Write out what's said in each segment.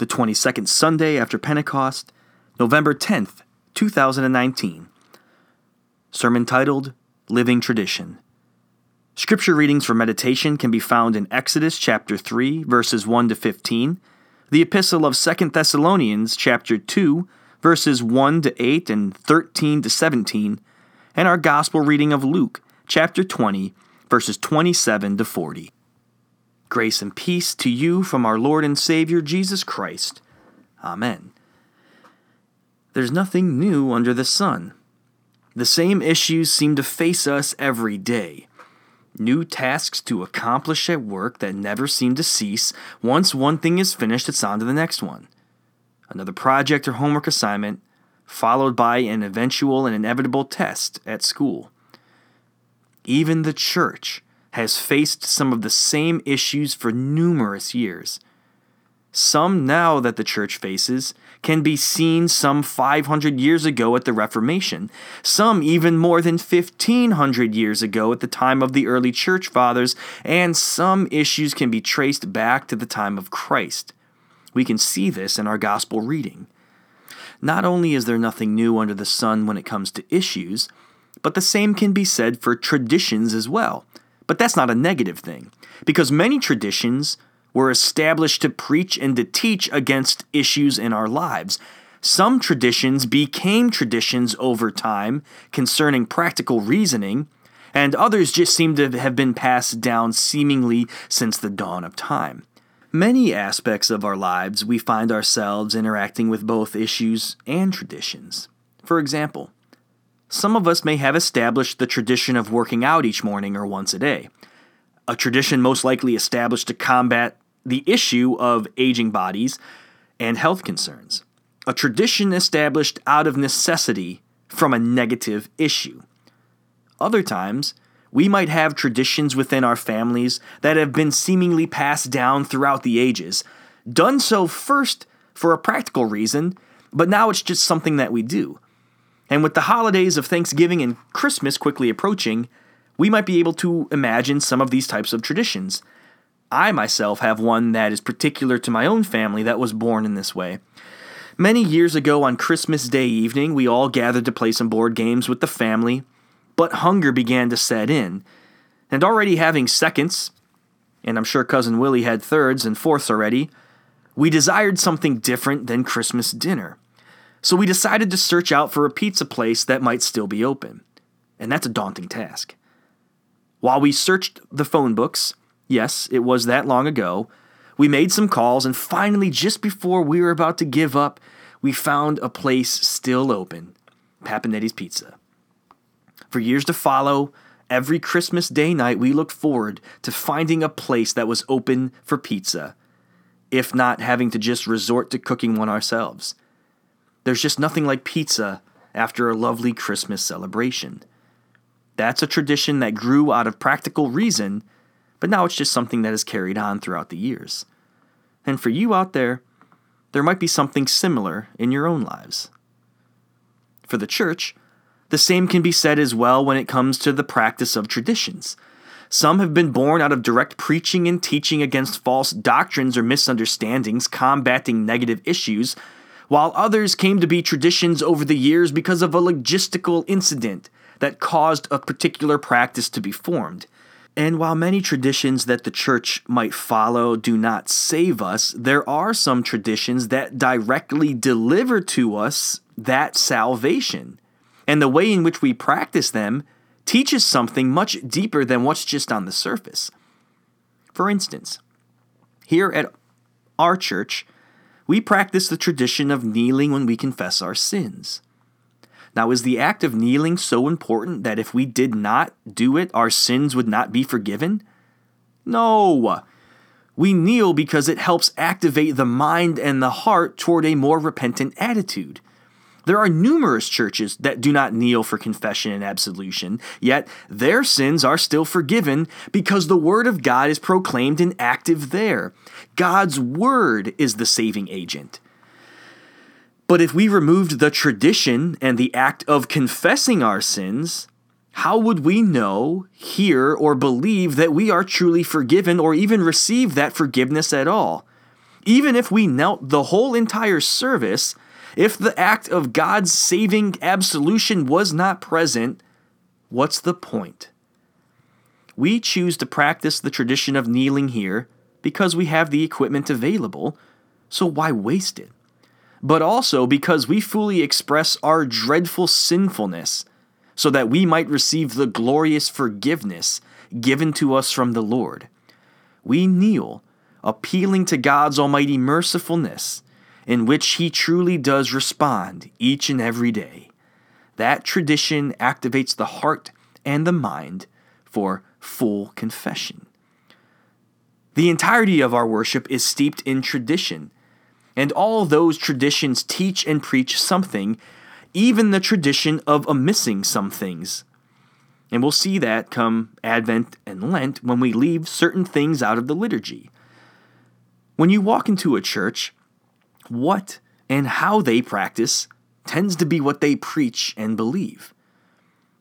the 22nd Sunday after Pentecost, November 10th, 2019. Sermon titled Living Tradition. Scripture readings for meditation can be found in Exodus chapter 3 verses 1 to 15, the epistle of 2 Thessalonians chapter 2 verses 1 to 8 and 13 to 17, and our gospel reading of Luke chapter 20 verses 27 to 40. Grace and peace to you from our Lord and Savior Jesus Christ. Amen. There's nothing new under the sun. The same issues seem to face us every day. New tasks to accomplish at work that never seem to cease. Once one thing is finished, it's on to the next one. Another project or homework assignment, followed by an eventual and inevitable test at school. Even the church has faced some of the same issues for numerous years. Some now that the church faces can be seen some 500 years ago at the Reformation, some even more than 1500 years ago at the time of the early church fathers, and some issues can be traced back to the time of Christ. We can see this in our gospel reading. Not only is there nothing new under the sun when it comes to issues, but the same can be said for traditions as well. But that's not a negative thing, because many traditions were established to preach and to teach against issues in our lives. Some traditions became traditions over time concerning practical reasoning, and others just seem to have been passed down seemingly since the dawn of time. Many aspects of our lives we find ourselves interacting with both issues and traditions. For example, some of us may have established the tradition of working out each morning or once a day, a tradition most likely established to combat the issue of aging bodies and health concerns, a tradition established out of necessity from a negative issue. Other times, we might have traditions within our families that have been seemingly passed down throughout the ages, done so first for a practical reason, but now it's just something that we do. And with the holidays of Thanksgiving and Christmas quickly approaching, we might be able to imagine some of these types of traditions. I myself have one that is particular to my own family that was born in this way. Many years ago on Christmas Day evening, we all gathered to play some board games with the family, but hunger began to set in. And already having seconds, and I'm sure Cousin Willie had thirds and fourths already, we desired something different than Christmas dinner. So we decided to search out for a pizza place that might still be open. And that's a daunting task. While we searched the phone books, Yes, it was that long ago. We made some calls, and finally, just before we were about to give up, we found a place still open Papanetti's Pizza. For years to follow, every Christmas Day night, we looked forward to finding a place that was open for pizza, if not having to just resort to cooking one ourselves. There's just nothing like pizza after a lovely Christmas celebration. That's a tradition that grew out of practical reason but now it's just something that is carried on throughout the years. And for you out there, there might be something similar in your own lives. For the church, the same can be said as well when it comes to the practice of traditions. Some have been born out of direct preaching and teaching against false doctrines or misunderstandings, combating negative issues, while others came to be traditions over the years because of a logistical incident that caused a particular practice to be formed. And while many traditions that the church might follow do not save us, there are some traditions that directly deliver to us that salvation. And the way in which we practice them teaches something much deeper than what's just on the surface. For instance, here at our church, we practice the tradition of kneeling when we confess our sins. Now, is the act of kneeling so important that if we did not do it, our sins would not be forgiven? No. We kneel because it helps activate the mind and the heart toward a more repentant attitude. There are numerous churches that do not kneel for confession and absolution, yet their sins are still forgiven because the Word of God is proclaimed and active there. God's Word is the saving agent. But if we removed the tradition and the act of confessing our sins, how would we know, hear, or believe that we are truly forgiven or even receive that forgiveness at all? Even if we knelt the whole entire service, if the act of God's saving absolution was not present, what's the point? We choose to practice the tradition of kneeling here because we have the equipment available, so why waste it? But also because we fully express our dreadful sinfulness, so that we might receive the glorious forgiveness given to us from the Lord. We kneel, appealing to God's almighty mercifulness, in which He truly does respond each and every day. That tradition activates the heart and the mind for full confession. The entirety of our worship is steeped in tradition, and all those traditions teach and preach something, even the tradition of omissing some things. And we'll see that come Advent and Lent when we leave certain things out of the liturgy. When you walk into a church, what and how they practice tends to be what they preach and believe.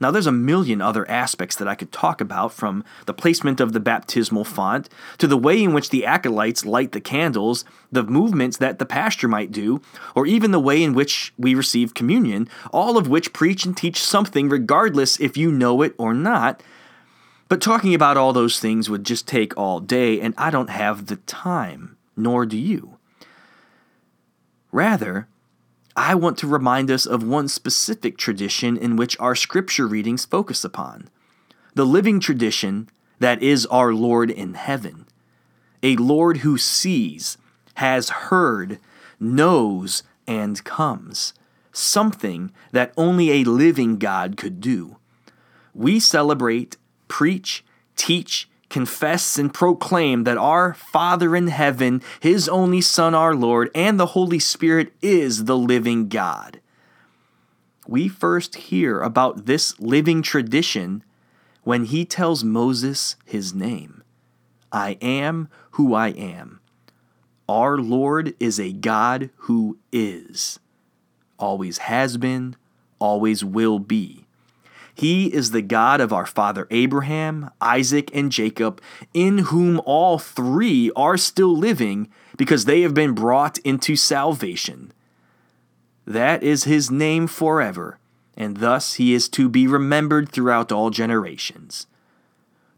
Now, there's a million other aspects that I could talk about, from the placement of the baptismal font to the way in which the acolytes light the candles, the movements that the pastor might do, or even the way in which we receive communion, all of which preach and teach something regardless if you know it or not. But talking about all those things would just take all day, and I don't have the time, nor do you. Rather, I want to remind us of one specific tradition in which our scripture readings focus upon. The living tradition that is our Lord in heaven, a Lord who sees, has heard, knows, and comes, something that only a living God could do. We celebrate, preach, teach, confess and proclaim that our Father in heaven, His only Son, our Lord, and the Holy Spirit is the living God. We first hear about this living tradition when He tells Moses his name I am who I am. Our Lord is a God who is, always has been, always will be. He is the God of our father Abraham, Isaac, and Jacob, in whom all three are still living because they have been brought into salvation. That is his name forever, and thus he is to be remembered throughout all generations.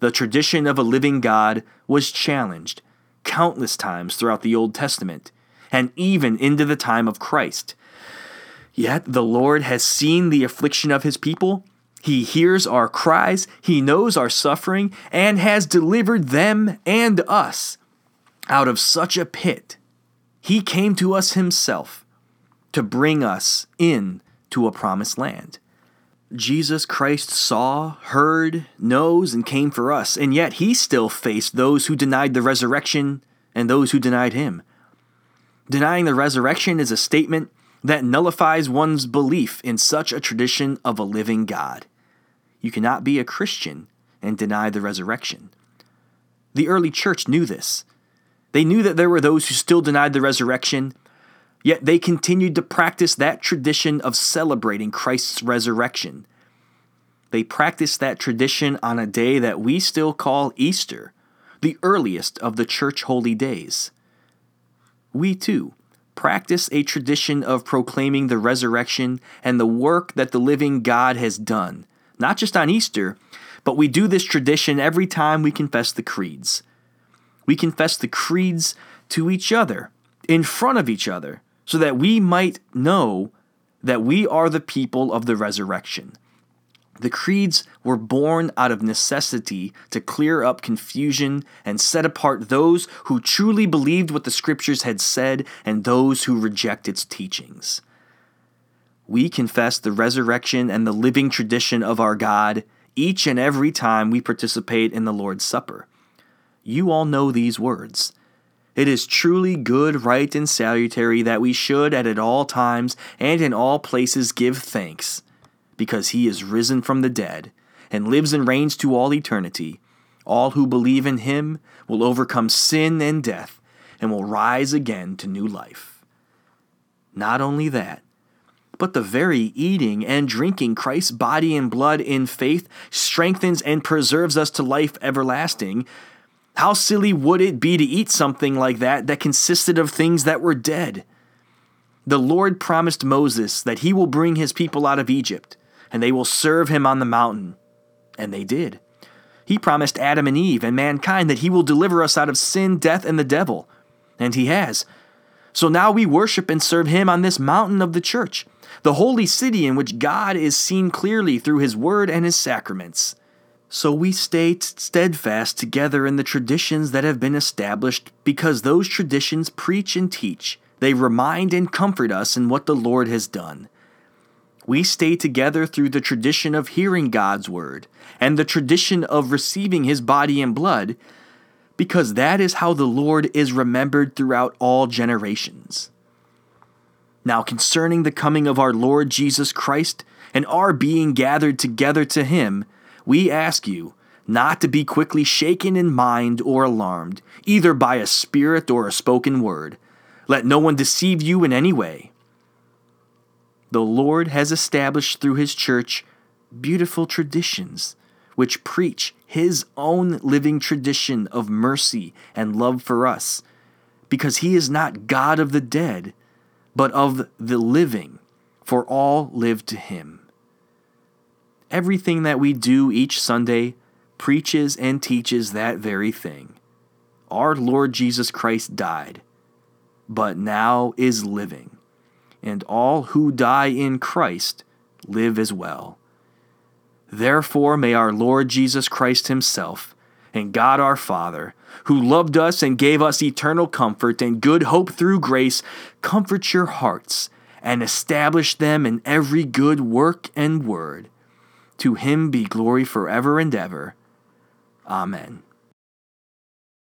The tradition of a living God was challenged countless times throughout the Old Testament, and even into the time of Christ. Yet the Lord has seen the affliction of his people he hears our cries, He knows our suffering, and has delivered them and us out of such a pit. He came to us Himself to bring us in to a promised land. Jesus Christ saw, heard, knows, and came for us, and yet He still faced those who denied the resurrection and those who denied Him. Denying the resurrection is a statement that nullifies one's belief in such a tradition of a living God. You cannot be a Christian and deny the resurrection. The early church knew this. They knew that there were those who still denied the resurrection, yet they continued to practice that tradition of celebrating Christ's resurrection. They practiced that tradition on a day that we still call Easter, the earliest of the church holy days. We too practice a tradition of proclaiming the resurrection and the work that the living God has done not just on Easter, but we do this tradition every time we confess the creeds. We confess the creeds to each other, in front of each other, so that we might know that we are the people of the resurrection. The creeds were born out of necessity to clear up confusion and set apart those who truly believed what the scriptures had said and those who reject its teachings we confess the resurrection and the living tradition of our God each and every time we participate in the Lord's Supper. You all know these words. It is truly good, right, and salutary that we should at all times and in all places give thanks, because he is risen from the dead and lives and reigns to all eternity. All who believe in him will overcome sin and death and will rise again to new life. Not only that, but the very eating and drinking Christ's body and blood in faith strengthens and preserves us to life everlasting. How silly would it be to eat something like that that consisted of things that were dead? The Lord promised Moses that he will bring his people out of Egypt, and they will serve him on the mountain. And they did. He promised Adam and Eve and mankind that he will deliver us out of sin, death, and the devil. And he has. So now we worship and serve him on this mountain of the church, the holy city in which God is seen clearly through his word and his sacraments. So we stay steadfast together in the traditions that have been established because those traditions preach and teach. They remind and comfort us in what the Lord has done. We stay together through the tradition of hearing God's word and the tradition of receiving his body and blood because that is how the Lord is remembered throughout all generations. Now, concerning the coming of our Lord Jesus Christ and our being gathered together to him, we ask you not to be quickly shaken in mind or alarmed, either by a spirit or a spoken word. Let no one deceive you in any way. The Lord has established through his church beautiful traditions which preach his own living tradition of mercy and love for us, because he is not God of the dead, but of the living, for all live to him. Everything that we do each Sunday preaches and teaches that very thing. Our Lord Jesus Christ died, but now is living, and all who die in Christ live as well. Therefore, may our Lord Jesus Christ Himself and God our Father, who loved us and gave us eternal comfort and good hope through grace, comfort your hearts and establish them in every good work and word to him be glory forever and ever. Amen.